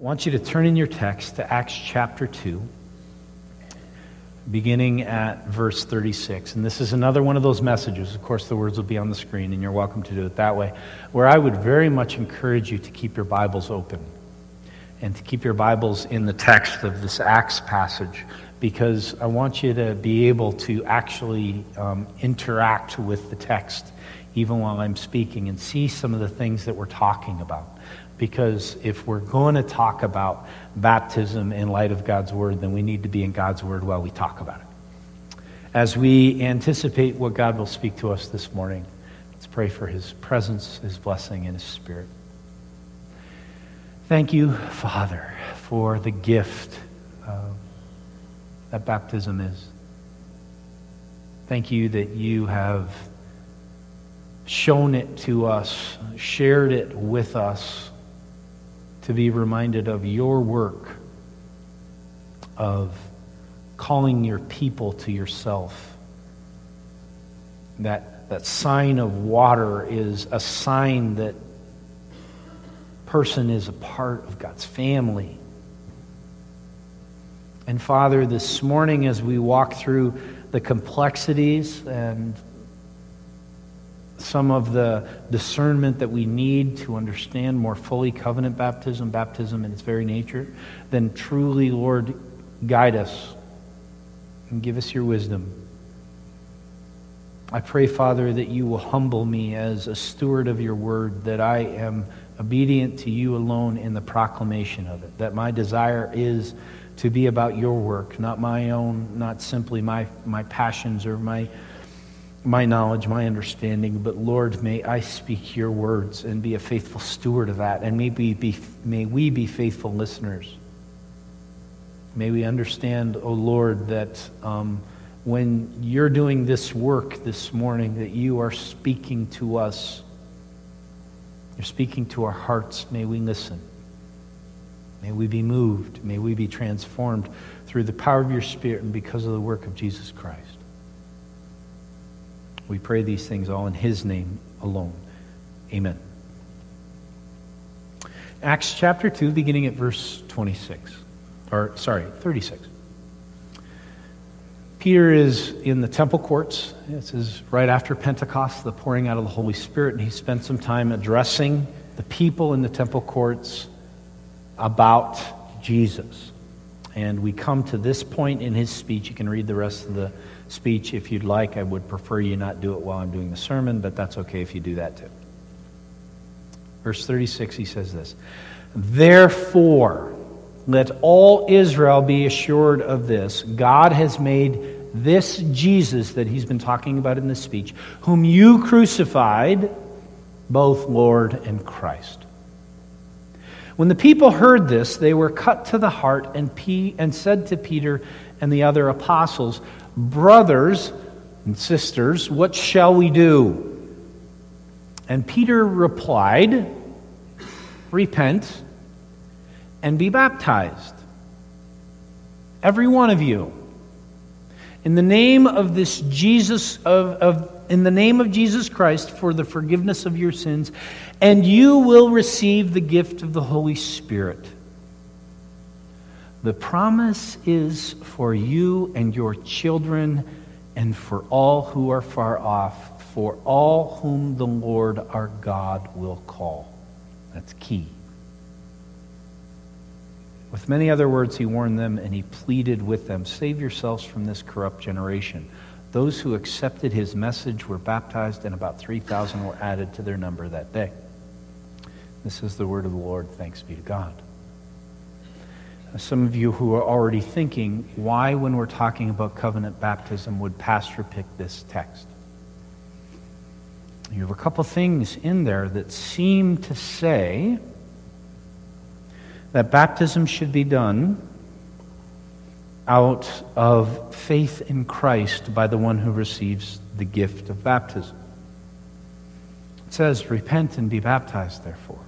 I want you to turn in your text to Acts chapter 2, beginning at verse 36. And this is another one of those messages. Of course, the words will be on the screen, and you're welcome to do it that way, where I would very much encourage you to keep your Bibles open and to keep your Bibles in the text of this Acts passage because I want you to be able to actually um, interact with the text even while I'm speaking and see some of the things that we're talking about. Because if we're going to talk about baptism in light of God's Word, then we need to be in God's Word while we talk about it. As we anticipate what God will speak to us this morning, let's pray for His presence, His blessing, and His Spirit. Thank you, Father, for the gift uh, that baptism is. Thank you that you have shown it to us, shared it with us to be reminded of your work of calling your people to yourself. That, that sign of water is a sign that person is a part of God's family. And Father, this morning as we walk through the complexities and some of the discernment that we need to understand more fully covenant baptism, baptism in its very nature, then truly, Lord, guide us and give us your wisdom. I pray, Father, that you will humble me as a steward of your word, that I am obedient to you alone in the proclamation of it, that my desire is to be about your work, not my own, not simply my, my passions or my my knowledge, my understanding, but Lord, may I speak your words and be a faithful steward of that. And may we be, may we be faithful listeners. May we understand, O oh Lord, that um, when you're doing this work this morning, that you are speaking to us. You're speaking to our hearts. May we listen. May we be moved. May we be transformed through the power of your Spirit and because of the work of Jesus Christ. We pray these things all in His name alone. Amen. Acts chapter 2, beginning at verse 26. Or, sorry, 36. Peter is in the temple courts. This is right after Pentecost, the pouring out of the Holy Spirit, and he spent some time addressing the people in the temple courts about Jesus. And we come to this point in his speech. You can read the rest of the speech if you'd like. I would prefer you not do it while I'm doing the sermon, but that's okay if you do that too. Verse 36, he says this Therefore, let all Israel be assured of this God has made this Jesus that he's been talking about in this speech, whom you crucified, both Lord and Christ. When the people heard this, they were cut to the heart and, and said to Peter and the other apostles, Brothers and sisters, what shall we do? And Peter replied, Repent and be baptized, every one of you, in the name of this Jesus of, of in the name of Jesus Christ for the forgiveness of your sins, and you will receive the gift of the Holy Spirit. The promise is for you and your children and for all who are far off, for all whom the Lord our God will call. That's key. With many other words, he warned them and he pleaded with them Save yourselves from this corrupt generation. Those who accepted his message were baptized, and about 3,000 were added to their number that day. This is the word of the Lord. Thanks be to God. Uh, some of you who are already thinking, why, when we're talking about covenant baptism, would Pastor pick this text? You have a couple things in there that seem to say that baptism should be done out of faith in Christ by the one who receives the gift of baptism. It says, Repent and be baptized, therefore.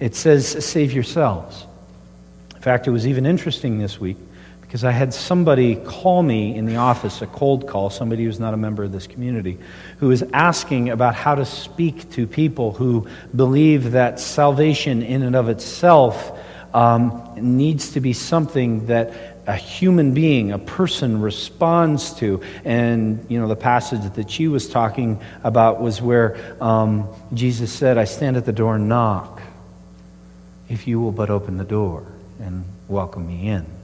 It says, Save yourselves. In fact, it was even interesting this week because I had somebody call me in the office, a cold call, somebody who's not a member of this community, who was asking about how to speak to people who believe that salvation in and of itself um, needs to be something that a human being, a person responds to. And, you know, the passage that she was talking about was where um, Jesus said, I stand at the door and knock, if you will but open the door and welcome me in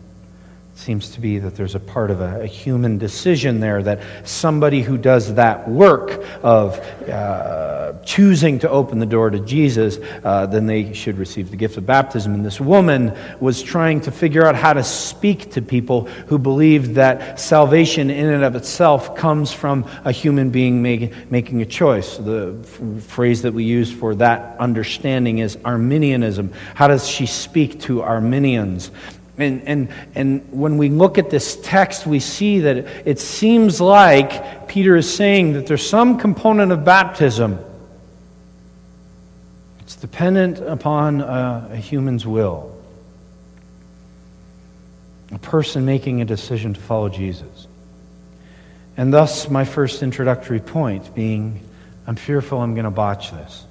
seems to be that there's a part of a, a, human decision there that somebody who does that work of uh, choosing to open the door to Jesus, uh, then they should receive the gift of baptism. And this woman was trying to figure out how to speak to people who believe that salvation in and of itself comes from a human being make, making a choice. The f- phrase that we use for that understanding is Arminianism. How does she speak to Arminians? And, and, and when we look at this text, we see that it seems like Peter is saying that there's some component of baptism. It's dependent upon a, a human's will, a person making a decision to follow Jesus. And thus, my first introductory point being I'm fearful I'm going to botch this.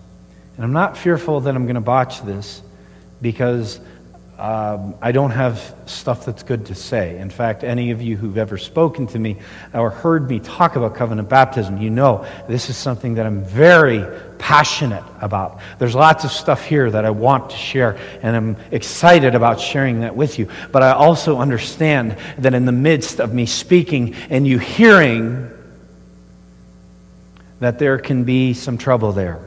And I'm not fearful that I'm going to botch this because um, I don't have stuff that's good to say. In fact, any of you who've ever spoken to me or heard me talk about covenant baptism, you know this is something that I'm very passionate about. There's lots of stuff here that I want to share, and I'm excited about sharing that with you. But I also understand that in the midst of me speaking and you hearing, that there can be some trouble there.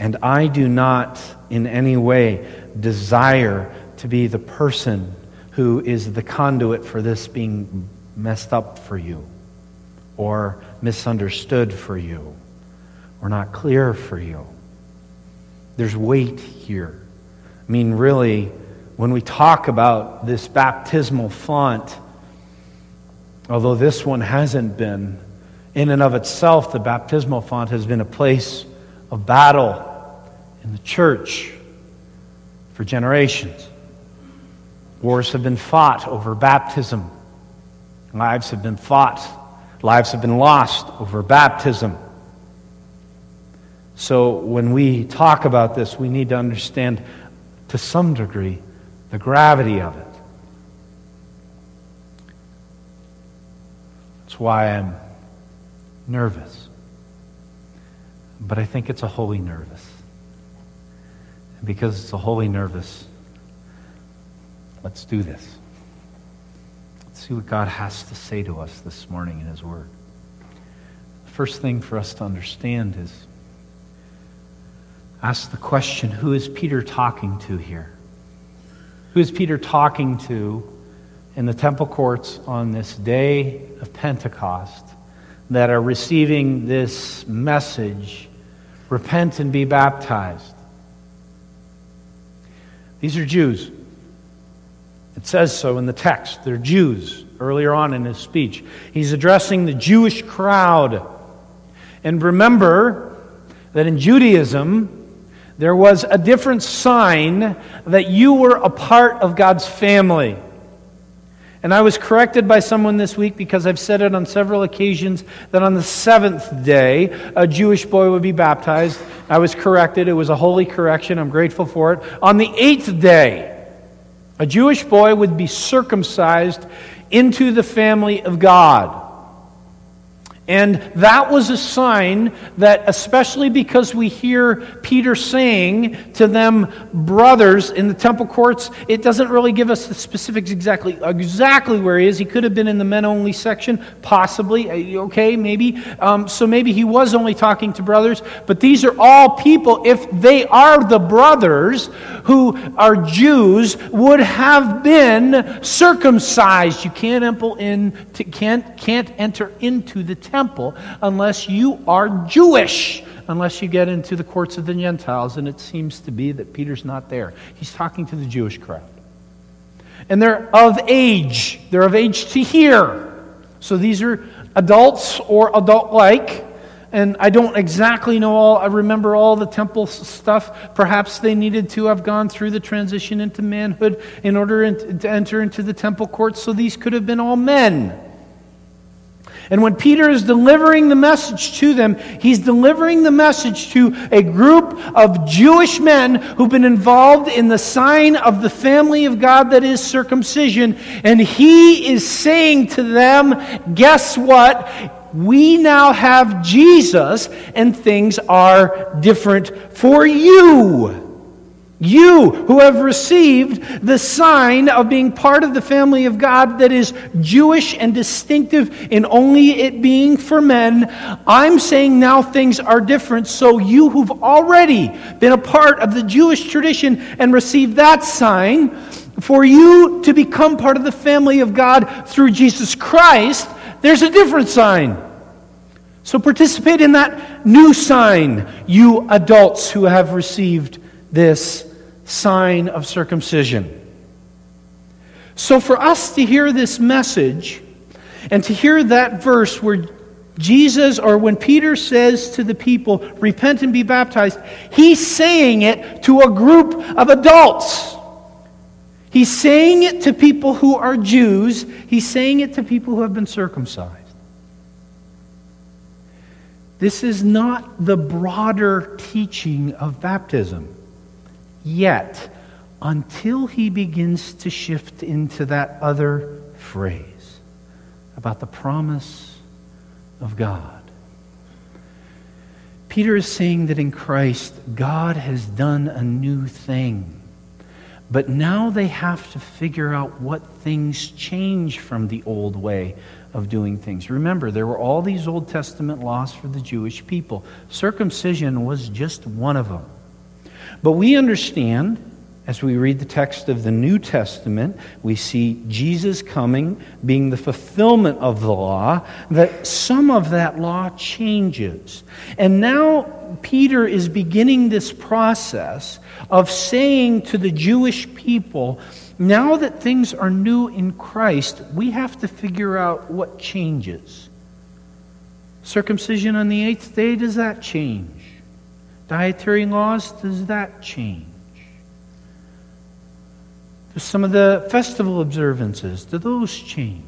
And I do not in any way desire to be the person who is the conduit for this being messed up for you, or misunderstood for you, or not clear for you. There's weight here. I mean, really, when we talk about this baptismal font, although this one hasn't been, in and of itself, the baptismal font has been a place of battle in the church for generations. Wars have been fought over baptism. Lives have been fought. Lives have been lost over baptism. So when we talk about this, we need to understand to some degree the gravity of it. That's why I'm nervous. But I think it's a holy nervous. And because it's a holy nervous, let's do this. Let's see what God has to say to us this morning in His Word. The first thing for us to understand is ask the question who is Peter talking to here? Who is Peter talking to in the temple courts on this day of Pentecost that are receiving this message repent and be baptized? These are Jews. It says so in the text. They're Jews earlier on in his speech. He's addressing the Jewish crowd. And remember that in Judaism, there was a different sign that you were a part of God's family. And I was corrected by someone this week because I've said it on several occasions that on the seventh day, a Jewish boy would be baptized. I was corrected. It was a holy correction. I'm grateful for it. On the eighth day, a Jewish boy would be circumcised into the family of God. And that was a sign that, especially because we hear Peter saying to them, brothers, in the temple courts, it doesn't really give us the specifics exactly exactly where he is. He could have been in the men only section, possibly. Uh, okay, maybe. Um, so maybe he was only talking to brothers. But these are all people, if they are the brothers who are Jews, would have been circumcised. You can't, in, can't, can't enter into the temple temple unless you are Jewish, unless you get into the courts of the Gentiles. And it seems to be that Peter's not there. He's talking to the Jewish crowd. And they're of age, they're of age to hear. So these are adults or adult like and I don't exactly know all, I remember all the temple stuff. Perhaps they needed to have gone through the transition into manhood in order to enter into the temple courts, so these could have been all men. And when Peter is delivering the message to them, he's delivering the message to a group of Jewish men who've been involved in the sign of the family of God that is circumcision. And he is saying to them, guess what? We now have Jesus, and things are different for you. You who have received the sign of being part of the family of God that is Jewish and distinctive in only it being for men, I'm saying now things are different. So you who've already been a part of the Jewish tradition and received that sign, for you to become part of the family of God through Jesus Christ, there's a different sign. So participate in that new sign, you adults who have received this sign of circumcision. So, for us to hear this message and to hear that verse where Jesus, or when Peter says to the people, repent and be baptized, he's saying it to a group of adults. He's saying it to people who are Jews, he's saying it to people who have been circumcised. This is not the broader teaching of baptism yet until he begins to shift into that other phrase about the promise of God. Peter is saying that in Christ, God has done a new thing. But now they have to figure out what things change from the old way of doing things. Remember, there were all these Old Testament laws for the Jewish people. Circumcision was just one of them. But we understand, as we read the text of the New Testament, we see Jesus coming, being the fulfillment of the law, that some of that law changes. And now Peter is beginning this process of saying to the Jewish people, now that things are new in Christ, we have to figure out what changes. Circumcision on the eighth day, does that change? Dietary laws, does that change? Do some of the festival observances, do those change?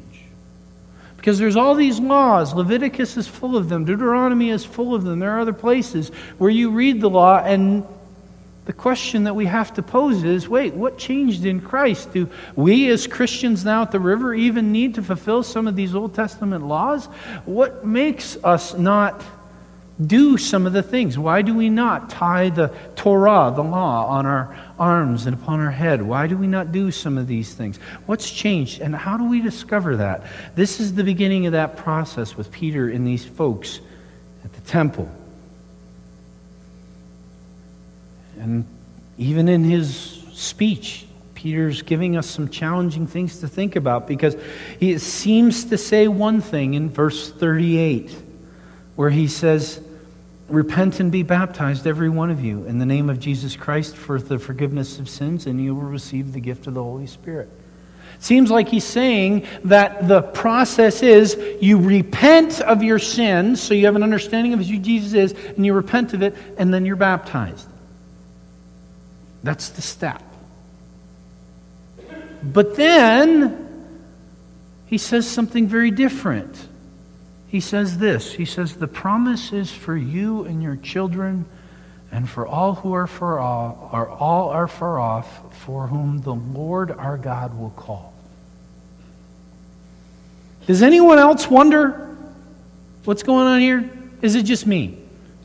Because there's all these laws. Leviticus is full of them. Deuteronomy is full of them. There are other places where you read the law, and the question that we have to pose is wait, what changed in Christ? Do we as Christians now at the river even need to fulfill some of these Old Testament laws? What makes us not do some of the things. Why do we not tie the Torah, the law, on our arms and upon our head? Why do we not do some of these things? What's changed, and how do we discover that? This is the beginning of that process with Peter and these folks at the temple. And even in his speech, Peter's giving us some challenging things to think about because he seems to say one thing in verse 38 where he says, Repent and be baptized, every one of you, in the name of Jesus Christ for the forgiveness of sins, and you will receive the gift of the Holy Spirit. Seems like he's saying that the process is you repent of your sins, so you have an understanding of who Jesus is, and you repent of it, and then you're baptized. That's the step. But then he says something very different he says this He says, The promise is for you and your children and for all who are far off, are all are far off, for whom the Lord our God will call. Does anyone else wonder what's going on here? Is it just me?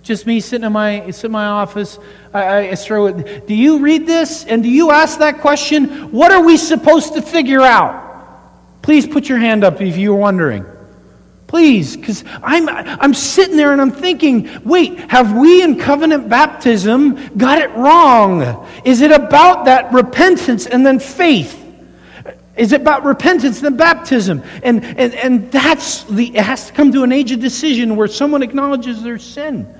Just me sitting in my, sitting in my office. I, I, throw it. Do you read this and do you ask that question? What are we supposed to figure out? Please put your hand up if you're wondering. Please, because I'm, I'm sitting there and I'm thinking, wait, have we in covenant baptism got it wrong? Is it about that repentance and then faith? Is it about repentance and baptism? And, and, and that's the, it has to come to an age of decision where someone acknowledges their sin.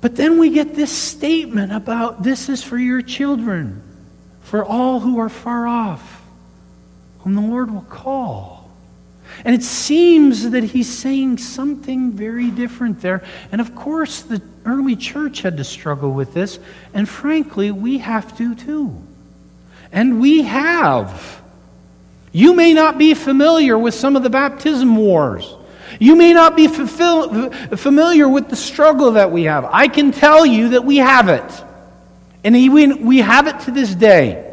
But then we get this statement about this is for your children, for all who are far off, whom the Lord will call. And it seems that he's saying something very different there. And of course, the early church had to struggle with this. And frankly, we have to too. And we have. You may not be familiar with some of the baptism wars. You may not be fulfill, familiar with the struggle that we have. I can tell you that we have it. And we have it to this day.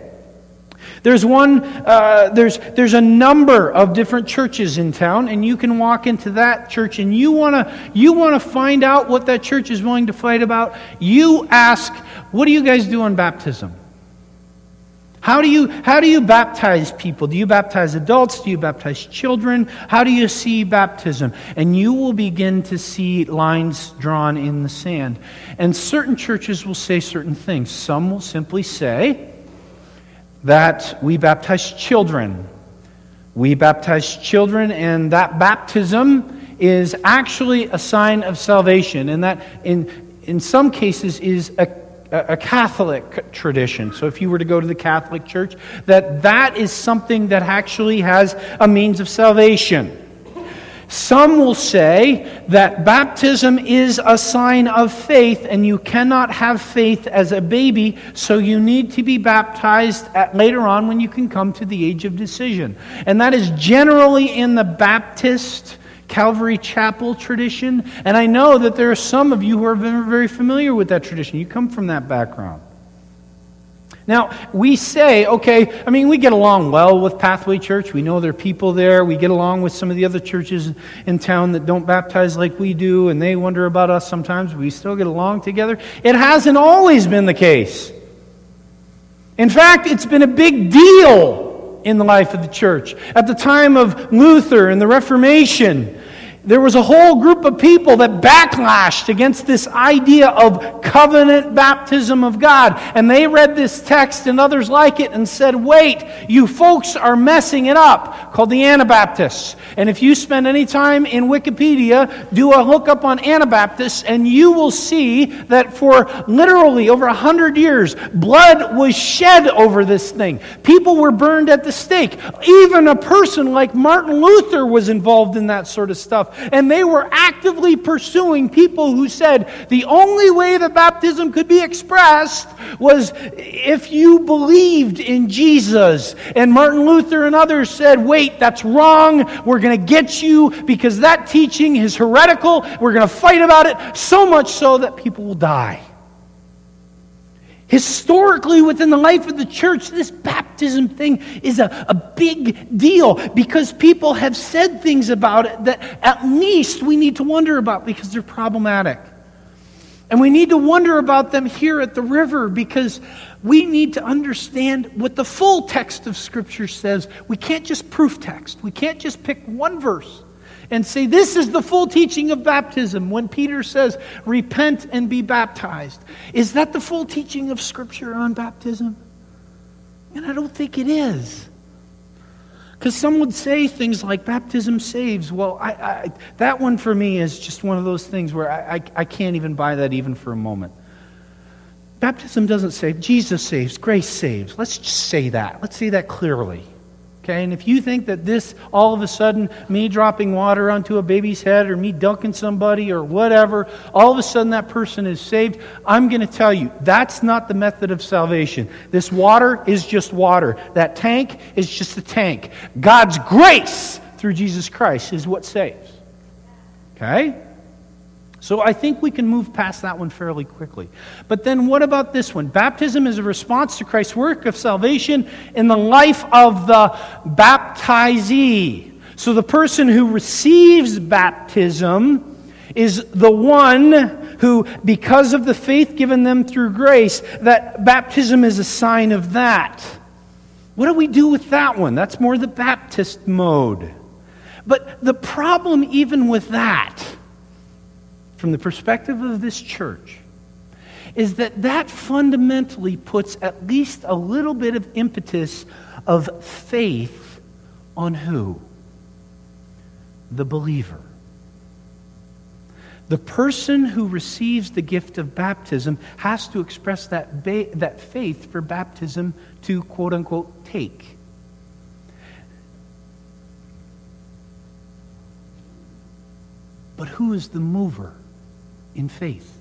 There's one, uh, there's, there's a number of different churches in town, and you can walk into that church and you want to you wanna find out what that church is willing to fight about. You ask, what do you guys do on baptism? How do, you, how do you baptize people? Do you baptize adults? Do you baptize children? How do you see baptism? And you will begin to see lines drawn in the sand. And certain churches will say certain things. Some will simply say, that we baptize children. We baptize children, and that baptism is actually a sign of salvation, and that in, in some cases is a, a Catholic tradition. So if you were to go to the Catholic Church, that that is something that actually has a means of salvation. Some will say that baptism is a sign of faith, and you cannot have faith as a baby, so you need to be baptized at, later on when you can come to the age of decision. And that is generally in the Baptist Calvary Chapel tradition. And I know that there are some of you who are very, very familiar with that tradition. You come from that background. Now, we say, okay, I mean, we get along well with Pathway Church. We know there are people there. We get along with some of the other churches in town that don't baptize like we do, and they wonder about us sometimes. We still get along together. It hasn't always been the case. In fact, it's been a big deal in the life of the church. At the time of Luther and the Reformation, there was a whole group of people that backlashed against this idea of covenant baptism of God. And they read this text and others like it and said, wait, you folks are messing it up, called the Anabaptists. And if you spend any time in Wikipedia, do a hookup on Anabaptists, and you will see that for literally over a hundred years, blood was shed over this thing. People were burned at the stake. Even a person like Martin Luther was involved in that sort of stuff. And they were actively pursuing people who said the only way that baptism could be expressed was if you believed in Jesus. And Martin Luther and others said, wait, that's wrong. We're going to get you because that teaching is heretical. We're going to fight about it so much so that people will die. Historically, within the life of the church, this baptism thing is a, a big deal because people have said things about it that at least we need to wonder about because they're problematic. And we need to wonder about them here at the river because we need to understand what the full text of Scripture says. We can't just proof text, we can't just pick one verse and say, This is the full teaching of baptism. When Peter says, Repent and be baptized, is that the full teaching of Scripture on baptism? And I don't think it is. Because some would say things like baptism saves. Well, I, I, that one for me is just one of those things where I, I, I can't even buy that even for a moment. Baptism doesn't save. Jesus saves. Grace saves. Let's just say that. Let's say that clearly. Okay, and if you think that this, all of a sudden, me dropping water onto a baby's head or me dunking somebody or whatever, all of a sudden that person is saved, I'm going to tell you, that's not the method of salvation. This water is just water. That tank is just a tank. God's grace through Jesus Christ is what saves. Okay? So I think we can move past that one fairly quickly. But then what about this one? Baptism is a response to Christ's work of salvation in the life of the baptizee. So the person who receives baptism is the one who, because of the faith given them through grace, that baptism is a sign of that. What do we do with that one? That's more the Baptist mode. But the problem, even with that, from the perspective of this church is that that fundamentally puts at least a little bit of impetus of faith on who? The believer. The person who receives the gift of baptism has to express that, ba- that faith for baptism to quote unquote take. But who is the mover in faith?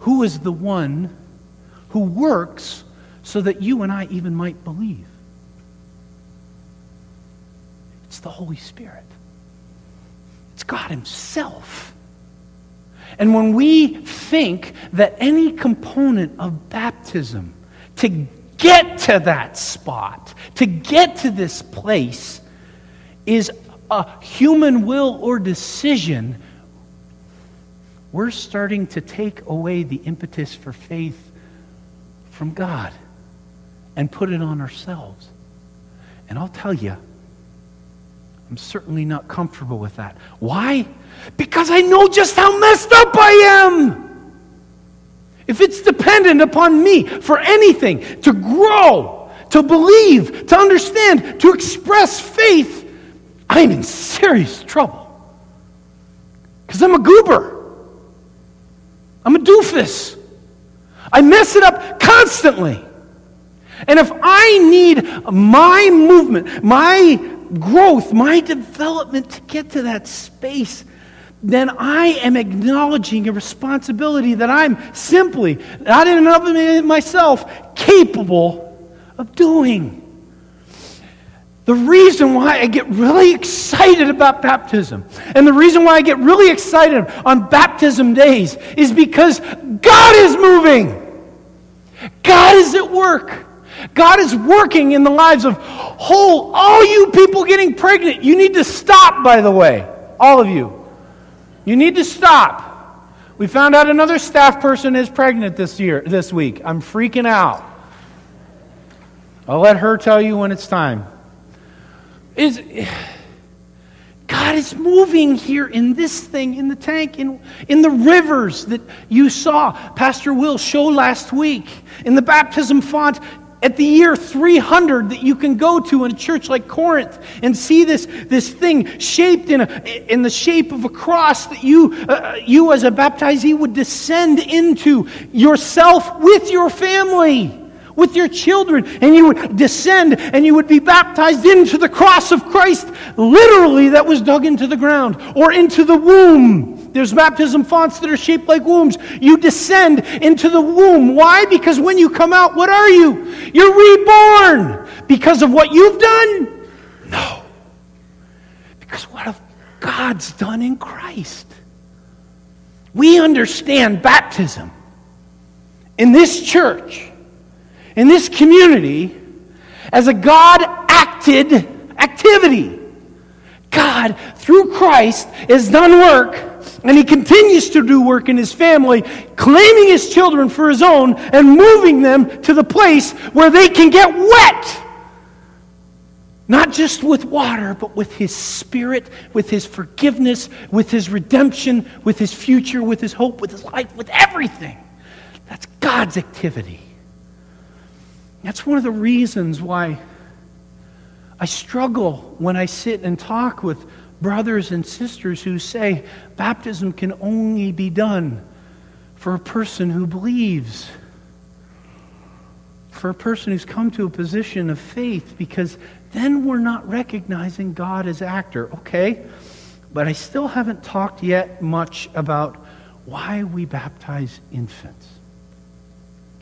Who is the one who works so that you and I even might believe? It's the Holy Spirit. It's God Himself. And when we think that any component of baptism to get to that spot, to get to this place, is a human will or decision, we're starting to take away the impetus for faith from God and put it on ourselves. And I'll tell you, I'm certainly not comfortable with that. Why? Because I know just how messed up I am. If it's dependent upon me for anything to grow, to believe, to understand, to express faith, I'm in serious trouble. Because I'm a goober. I'm a doofus. I mess it up constantly. And if I need my movement, my growth, my development to get to that space, then I am acknowledging a responsibility that I'm simply, not in and of myself, capable of doing. The reason why I get really excited about baptism and the reason why I get really excited on baptism days is because God is moving. God is at work. God is working in the lives of whole, all you people getting pregnant. You need to stop, by the way. All of you. You need to stop. We found out another staff person is pregnant this year, this week. I'm freaking out. I'll let her tell you when it's time. Is God is moving here in this thing, in the tank, in, in the rivers that you saw Pastor Will show last week, in the baptism font at the year 300 that you can go to in a church like Corinth and see this, this thing shaped in, a, in the shape of a cross that you, uh, you as a baptizee would descend into yourself with your family with your children, and you would descend and you would be baptized into the cross of Christ, literally, that was dug into the ground or into the womb. There's baptism fonts that are shaped like wombs. You descend into the womb. Why? Because when you come out, what are you? You're reborn. Because of what you've done? No. Because what have God's done in Christ? We understand baptism in this church, in this community, as a God acted activity. God, through Christ, has done work and he continues to do work in his family, claiming his children for his own and moving them to the place where they can get wet. Not just with water, but with his spirit, with his forgiveness, with his redemption, with his future, with his hope, with his life, with everything. That's God's activity. That's one of the reasons why I struggle when I sit and talk with brothers and sisters who say baptism can only be done for a person who believes, for a person who's come to a position of faith, because then we're not recognizing God as actor. Okay, but I still haven't talked yet much about why we baptize infants.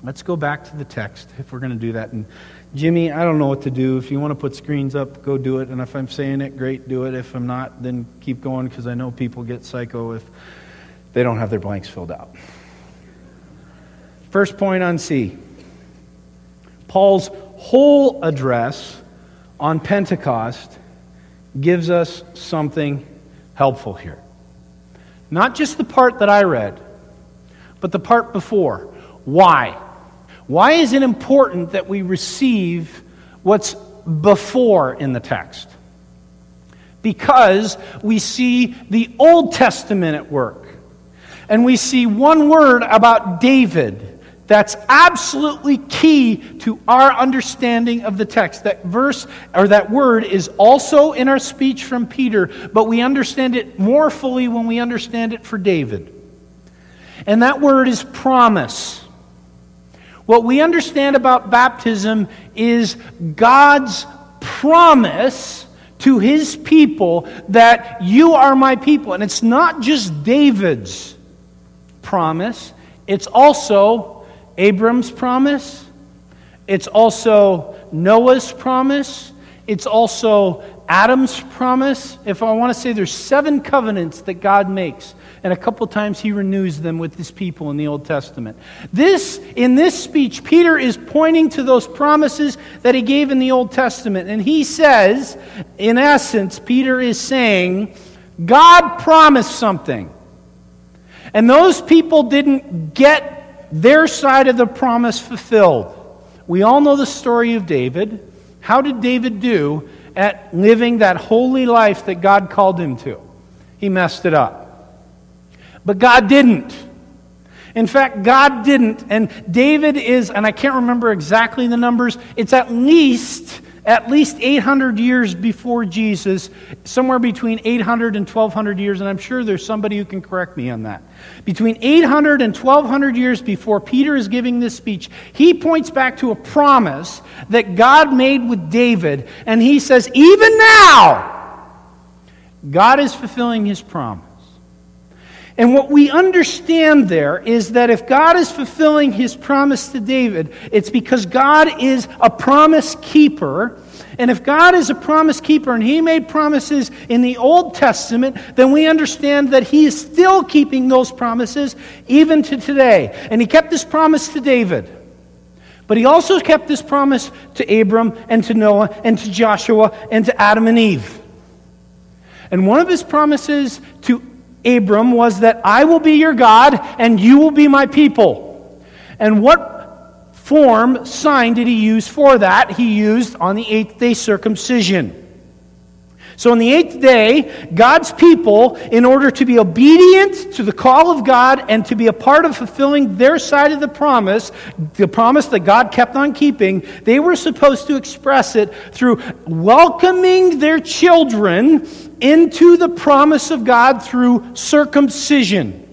Let's go back to the text if we're going to do that. And Jimmy, I don't know what to do. If you want to put screens up, go do it. And if I'm saying it, great, do it. If I'm not, then keep going because I know people get psycho if they don't have their blanks filled out. First point on C Paul's whole address on Pentecost gives us something helpful here. Not just the part that I read, but the part before. Why? Why is it important that we receive what's before in the text? Because we see the Old Testament at work. And we see one word about David that's absolutely key to our understanding of the text. That verse or that word is also in our speech from Peter, but we understand it more fully when we understand it for David. And that word is promise. What we understand about baptism is God's promise to his people that you are my people. And it's not just David's promise, it's also Abram's promise, it's also Noah's promise, it's also Adam's promise. If I want to say there's seven covenants that God makes, and a couple times he renews them with his people in the Old Testament. This, in this speech, Peter is pointing to those promises that he gave in the Old Testament. And he says, in essence, Peter is saying, God promised something. And those people didn't get their side of the promise fulfilled. We all know the story of David. How did David do at living that holy life that God called him to? He messed it up. But God didn't. In fact, God didn't. And David is, and I can't remember exactly the numbers, it's at least at least 800 years before Jesus, somewhere between 800 and 1200 years, and I'm sure there's somebody who can correct me on that. Between 800 and 1200 years before Peter is giving this speech, he points back to a promise that God made with David, and he says, Even now, God is fulfilling his promise. And what we understand there is that if God is fulfilling his promise to David, it's because God is a promise keeper. And if God is a promise keeper and he made promises in the Old Testament, then we understand that he is still keeping those promises even to today. And he kept this promise to David. But he also kept this promise to Abram and to Noah and to Joshua and to Adam and Eve. And one of his promises to Abram was that I will be your God and you will be my people. And what form, sign did he use for that? He used on the eighth day circumcision. So, on the eighth day, God's people, in order to be obedient to the call of God and to be a part of fulfilling their side of the promise, the promise that God kept on keeping, they were supposed to express it through welcoming their children into the promise of God through circumcision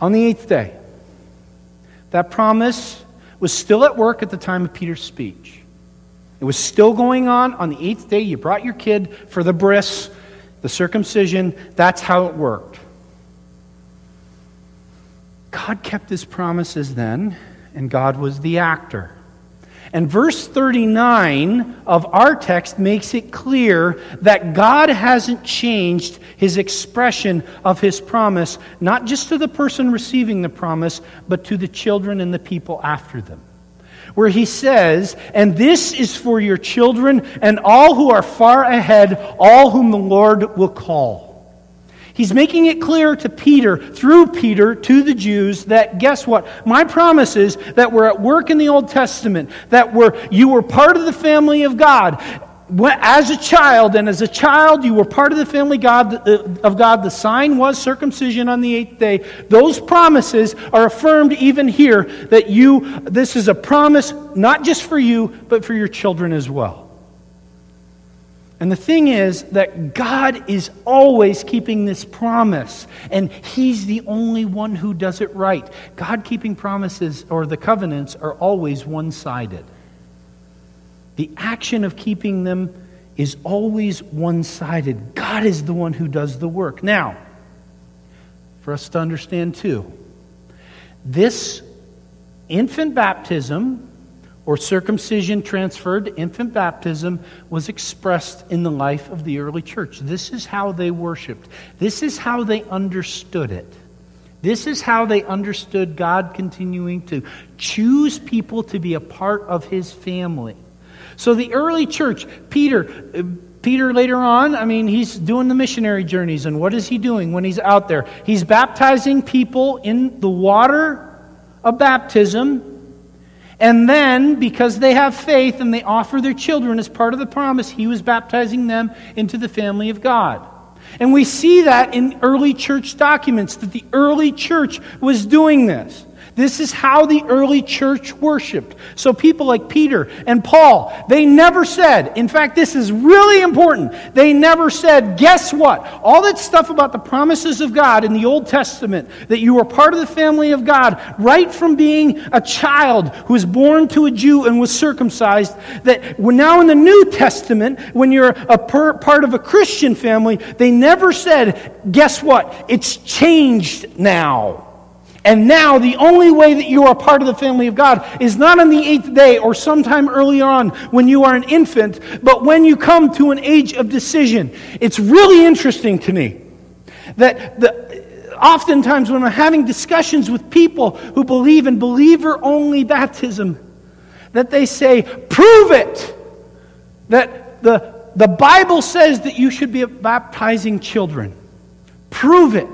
on the eighth day. That promise was still at work at the time of Peter's speech. It was still going on on the eighth day. You brought your kid for the bris, the circumcision. That's how it worked. God kept his promises then, and God was the actor. And verse 39 of our text makes it clear that God hasn't changed his expression of his promise, not just to the person receiving the promise, but to the children and the people after them. Where he says, And this is for your children and all who are far ahead, all whom the Lord will call. He's making it clear to Peter, through Peter, to the Jews, that guess what? My promises that were at work in the Old Testament, that were you were part of the family of God. As a child, and as a child, you were part of the family God, uh, of God. The sign was circumcision on the eighth day. Those promises are affirmed even here that you, this is a promise not just for you, but for your children as well. And the thing is that God is always keeping this promise, and He's the only one who does it right. God keeping promises or the covenants are always one sided. The action of keeping them is always one sided. God is the one who does the work. Now, for us to understand too, this infant baptism or circumcision transferred to infant baptism was expressed in the life of the early church. This is how they worshiped, this is how they understood it. This is how they understood God continuing to choose people to be a part of his family. So the early church, Peter, Peter later on, I mean, he's doing the missionary journeys, and what is he doing when he's out there? He's baptizing people in the water of baptism and then, because they have faith and they offer their children as part of the promise, he was baptizing them into the family of God. And we see that in early church documents, that the early church was doing this. This is how the early church worshiped. So people like Peter and Paul, they never said, in fact, this is really important. They never said, guess what? All that stuff about the promises of God in the Old Testament, that you were part of the family of God, right from being a child who was born to a Jew and was circumcised, that now in the New Testament, when you're a per, part of a Christian family, they never said, guess what? It's changed now. And now, the only way that you are part of the family of God is not on the eighth day or sometime earlier on when you are an infant, but when you come to an age of decision. It's really interesting to me that the, oftentimes when I'm having discussions with people who believe in believer only baptism, that they say, prove it. That the, the Bible says that you should be baptizing children. Prove it.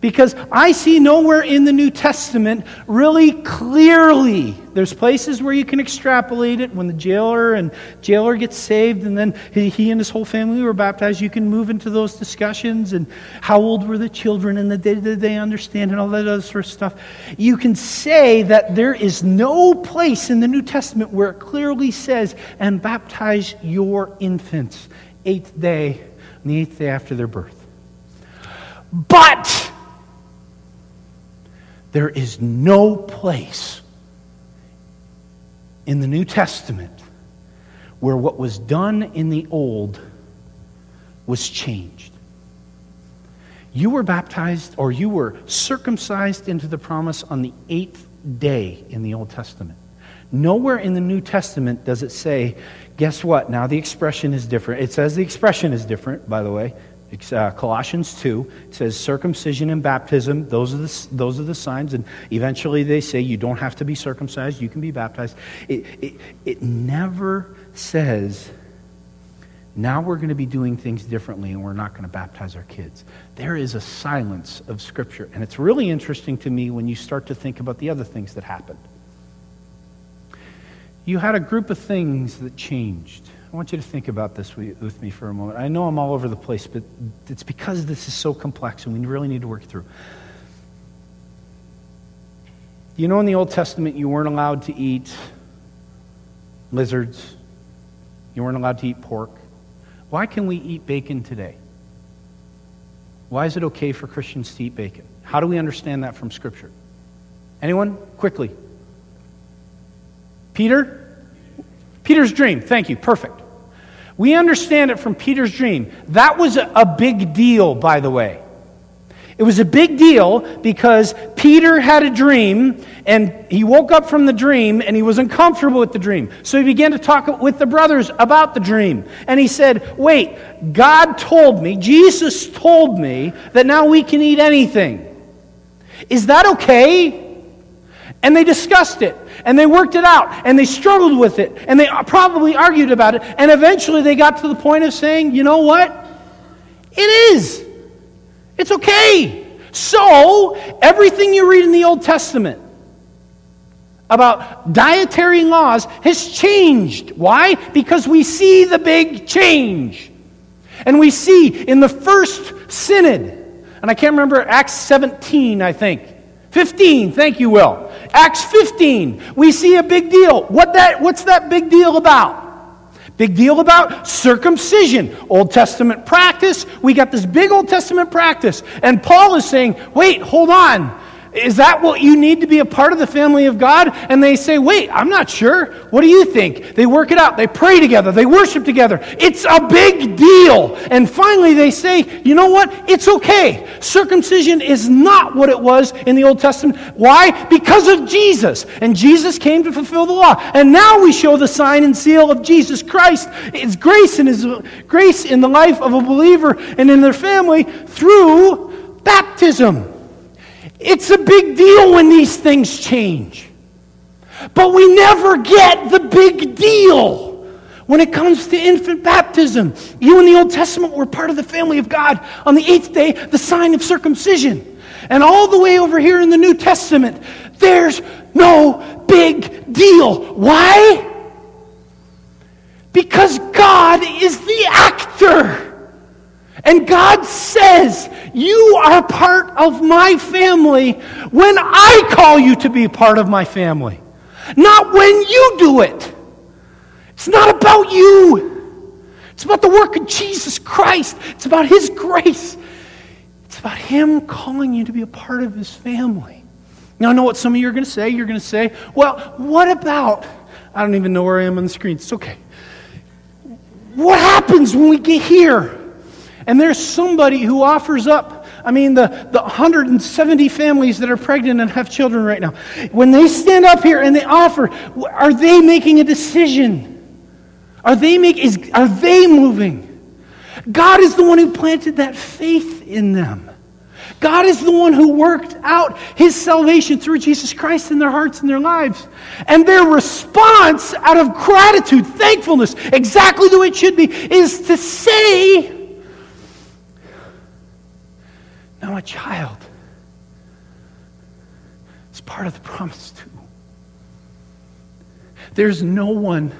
Because I see nowhere in the New Testament really clearly. There's places where you can extrapolate it when the jailer and jailer gets saved and then he, and his whole family were baptized. You can move into those discussions and how old were the children and the day did they understand and all that other sort of stuff. You can say that there is no place in the New Testament where it clearly says, and baptize your infants, eighth day, the eighth day after their birth. But there is no place in the New Testament where what was done in the Old was changed. You were baptized or you were circumcised into the promise on the eighth day in the Old Testament. Nowhere in the New Testament does it say, guess what? Now the expression is different. It says the expression is different, by the way. Uh, Colossians 2 says circumcision and baptism, those are, the, those are the signs. And eventually they say you don't have to be circumcised, you can be baptized. It, it, it never says, now we're going to be doing things differently and we're not going to baptize our kids. There is a silence of Scripture. And it's really interesting to me when you start to think about the other things that happened. You had a group of things that changed. I want you to think about this with me for a moment. I know I'm all over the place, but it's because this is so complex and we really need to work through. You know, in the Old Testament, you weren't allowed to eat lizards, you weren't allowed to eat pork. Why can we eat bacon today? Why is it okay for Christians to eat bacon? How do we understand that from Scripture? Anyone? Quickly. Peter? Peter's dream. Thank you. Perfect. We understand it from Peter's dream. That was a big deal, by the way. It was a big deal because Peter had a dream and he woke up from the dream and he was uncomfortable with the dream. So he began to talk with the brothers about the dream. And he said, Wait, God told me, Jesus told me that now we can eat anything. Is that okay? And they discussed it and they worked it out and they struggled with it and they probably argued about it and eventually they got to the point of saying, you know what? It is. It's okay. So, everything you read in the Old Testament about dietary laws has changed. Why? Because we see the big change. And we see in the first synod, and I can't remember, Acts 17, I think. 15, thank you, Will. Acts 15, we see a big deal. What that, what's that big deal about? Big deal about circumcision. Old Testament practice. We got this big Old Testament practice. And Paul is saying, wait, hold on. Is that what you need to be a part of the family of God? And they say, Wait, I'm not sure. What do you think? They work it out. They pray together. They worship together. It's a big deal. And finally, they say, You know what? It's okay. Circumcision is not what it was in the Old Testament. Why? Because of Jesus. And Jesus came to fulfill the law. And now we show the sign and seal of Jesus Christ, His grace and His grace in the life of a believer and in their family through baptism. It's a big deal when these things change. But we never get the big deal when it comes to infant baptism. You in the Old Testament were part of the family of God. On the eighth day, the sign of circumcision. And all the way over here in the New Testament, there's no big deal. Why? Because God is the actor. And God says, You are part of my family when I call you to be part of my family, not when you do it. It's not about you. It's about the work of Jesus Christ. It's about His grace. It's about Him calling you to be a part of His family. Now, I know what some of you are going to say. You're going to say, well, what about, I don't even know where I am on the screen. It's okay. What happens when we get here? And there's somebody who offers up, I mean, the, the 170 families that are pregnant and have children right now. When they stand up here and they offer, are they making a decision? Are they, make, is, are they moving? God is the one who planted that faith in them. God is the one who worked out his salvation through Jesus Christ in their hearts and their lives. And their response out of gratitude, thankfulness, exactly the way it should be, is to say, A child is part of the promise, too. There's no one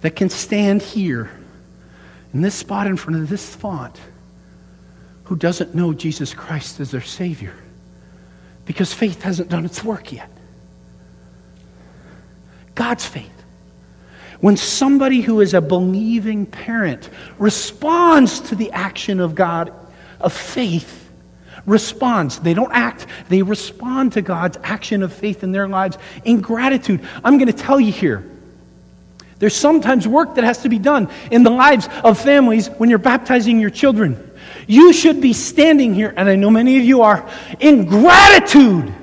that can stand here in this spot in front of this font who doesn't know Jesus Christ as their Savior because faith hasn't done its work yet. God's faith. When somebody who is a believing parent responds to the action of God of faith, responds. They don't act, they respond to God's action of faith in their lives in gratitude. I'm going to tell you here there's sometimes work that has to be done in the lives of families when you're baptizing your children. You should be standing here, and I know many of you are, in gratitude,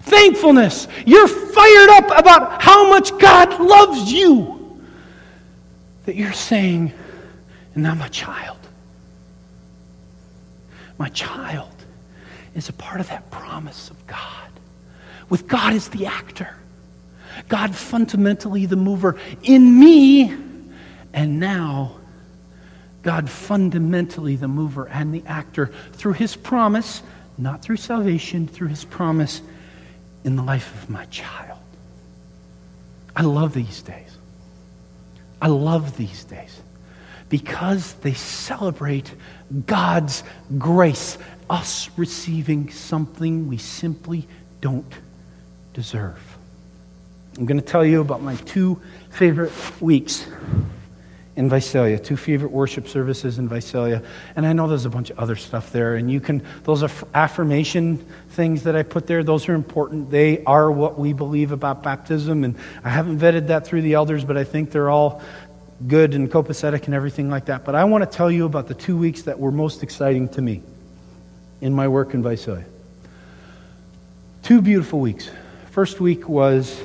thankfulness. You're fired up about how much God loves you. That you're saying, and I'm a child. My child is a part of that promise of God. With God as the actor. God fundamentally the mover in me, and now God fundamentally the mover and the actor through his promise, not through salvation, through his promise in the life of my child. I love these days. I love these days because they celebrate God's grace, us receiving something we simply don't deserve. I'm going to tell you about my two favorite weeks in Visalia, two favorite worship services in Visalia. And I know there's a bunch of other stuff there, and you can, those are affirmation things that I put there, those are important. They are what we believe about baptism, and I haven't vetted that through the elders, but I think they're all good and copacetic and everything like that. But I want to tell you about the two weeks that were most exciting to me in my work in Visalia. Two beautiful weeks. First week was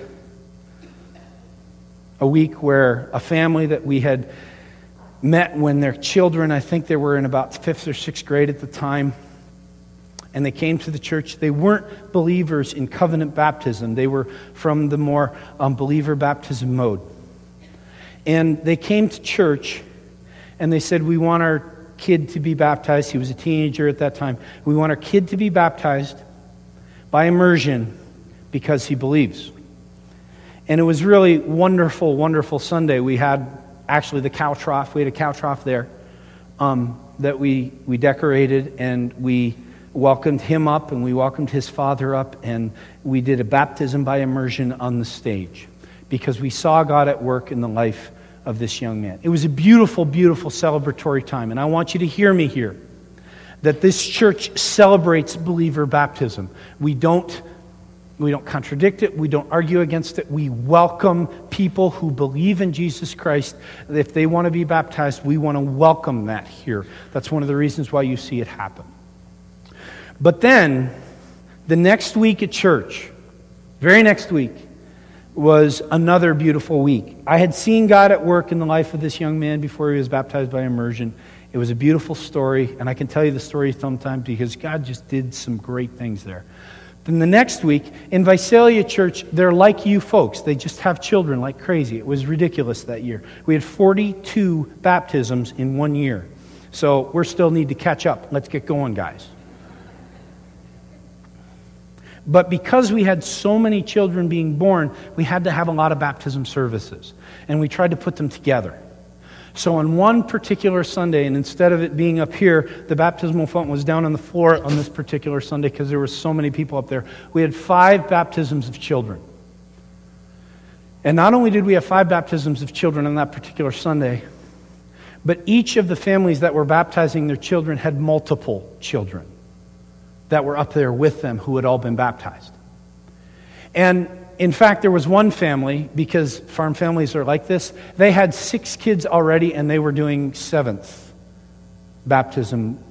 a week where a family that we had met when their children, I think they were in about fifth or sixth grade at the time, and they came to the church. They weren't believers in covenant baptism, they were from the more um, believer baptism mode. And they came to church and they said, We want our kid to be baptized. He was a teenager at that time. We want our kid to be baptized by immersion because he believes. And it was really wonderful, wonderful Sunday. We had actually the cow trough. We had a cow trough there um, that we, we decorated and we welcomed him up and we welcomed his father up and we did a baptism by immersion on the stage because we saw God at work in the life of this young man. It was a beautiful, beautiful celebratory time. And I want you to hear me here that this church celebrates believer baptism. We don't we don't contradict it. We don't argue against it. We welcome people who believe in Jesus Christ. If they want to be baptized, we want to welcome that here. That's one of the reasons why you see it happen. But then, the next week at church, very next week, was another beautiful week. I had seen God at work in the life of this young man before he was baptized by immersion. It was a beautiful story, and I can tell you the story sometimes because God just did some great things there. Then the next week, in Visalia Church, they're like you folks. They just have children like crazy. It was ridiculous that year. We had 42 baptisms in one year. So we still need to catch up. Let's get going, guys. But because we had so many children being born, we had to have a lot of baptism services. And we tried to put them together. So, on one particular Sunday, and instead of it being up here, the baptismal font was down on the floor on this particular Sunday because there were so many people up there. We had five baptisms of children. And not only did we have five baptisms of children on that particular Sunday, but each of the families that were baptizing their children had multiple children that were up there with them who had all been baptized. And in fact, there was one family, because farm families are like this, they had six kids already and they were doing seventh baptism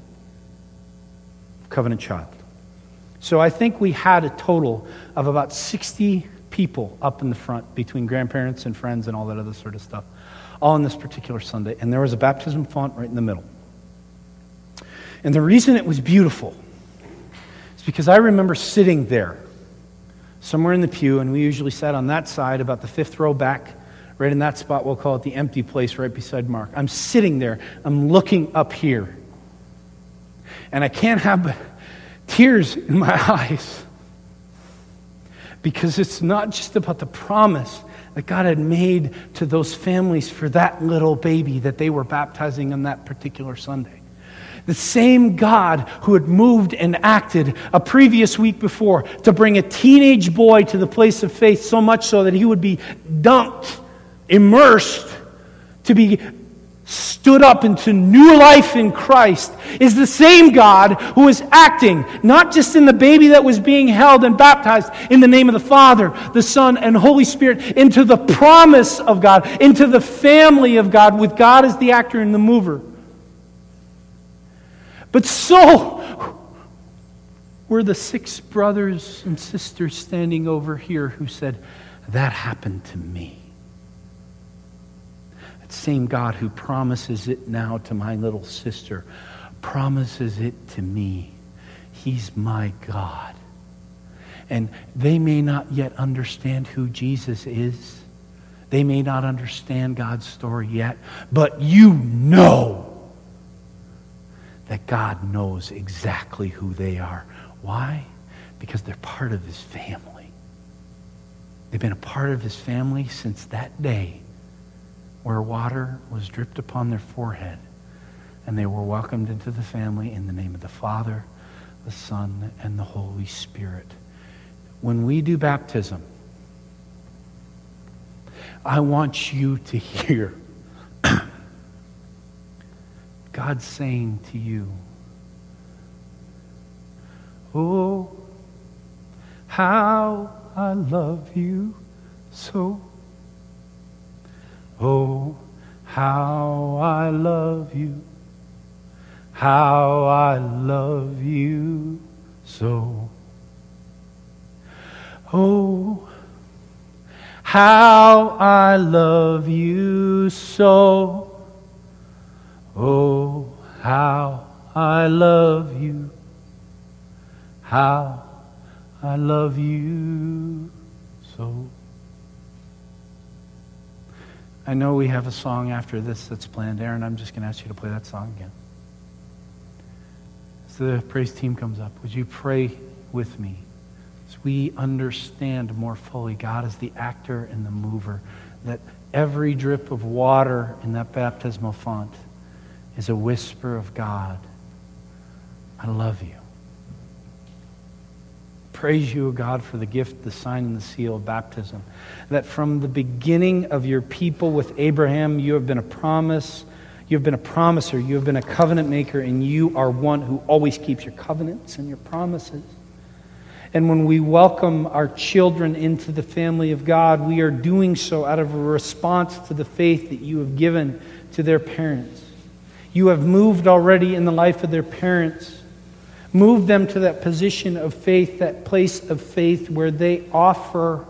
covenant child. So I think we had a total of about 60 people up in the front between grandparents and friends and all that other sort of stuff, all on this particular Sunday. And there was a baptism font right in the middle. And the reason it was beautiful because I remember sitting there somewhere in the pew, and we usually sat on that side, about the fifth row back, right in that spot. We'll call it the empty place right beside Mark. I'm sitting there, I'm looking up here, and I can't have tears in my eyes because it's not just about the promise that God had made to those families for that little baby that they were baptizing on that particular Sunday. The same God who had moved and acted a previous week before to bring a teenage boy to the place of faith so much so that he would be dunked, immersed, to be stood up into new life in Christ is the same God who is acting, not just in the baby that was being held and baptized in the name of the Father, the Son, and Holy Spirit, into the promise of God, into the family of God, with God as the actor and the mover. But so were the six brothers and sisters standing over here who said, That happened to me. That same God who promises it now to my little sister promises it to me. He's my God. And they may not yet understand who Jesus is. They may not understand God's story yet, but you know that God knows exactly who they are. Why? Because they're part of his family. They've been a part of his family since that day where water was dripped upon their forehead and they were welcomed into the family in the name of the Father, the Son, and the Holy Spirit. When we do baptism, I want you to hear God's saying to you, Oh, how I love you so. Oh, how I love you. How I love you so. Oh, how I love you so. Oh, how I love you. How I love you so. I know we have a song after this that's planned. Aaron, I'm just going to ask you to play that song again. As the praise team comes up, would you pray with me as we understand more fully God is the actor and the mover, that every drip of water in that baptismal font is a whisper of God. I love you. Praise you, O God, for the gift, the sign, and the seal of baptism. That from the beginning of your people with Abraham, you have been a promise. You have been a promiser. You have been a covenant maker, and you are one who always keeps your covenants and your promises. And when we welcome our children into the family of God, we are doing so out of a response to the faith that you have given to their parents. You have moved already in the life of their parents. Move them to that position of faith, that place of faith where they offer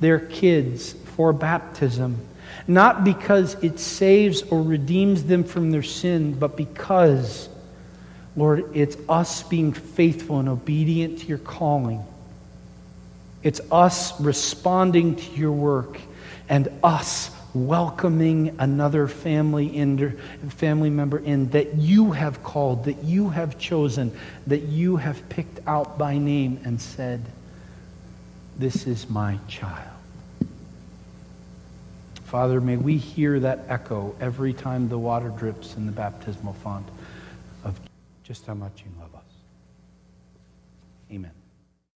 their kids for baptism. Not because it saves or redeems them from their sin, but because, Lord, it's us being faithful and obedient to your calling. It's us responding to your work and us welcoming another family in, family member in that you have called, that you have chosen, that you have picked out by name and said, This is my child. Father, may we hear that echo every time the water drips in the baptismal font of just how much you love us. Amen.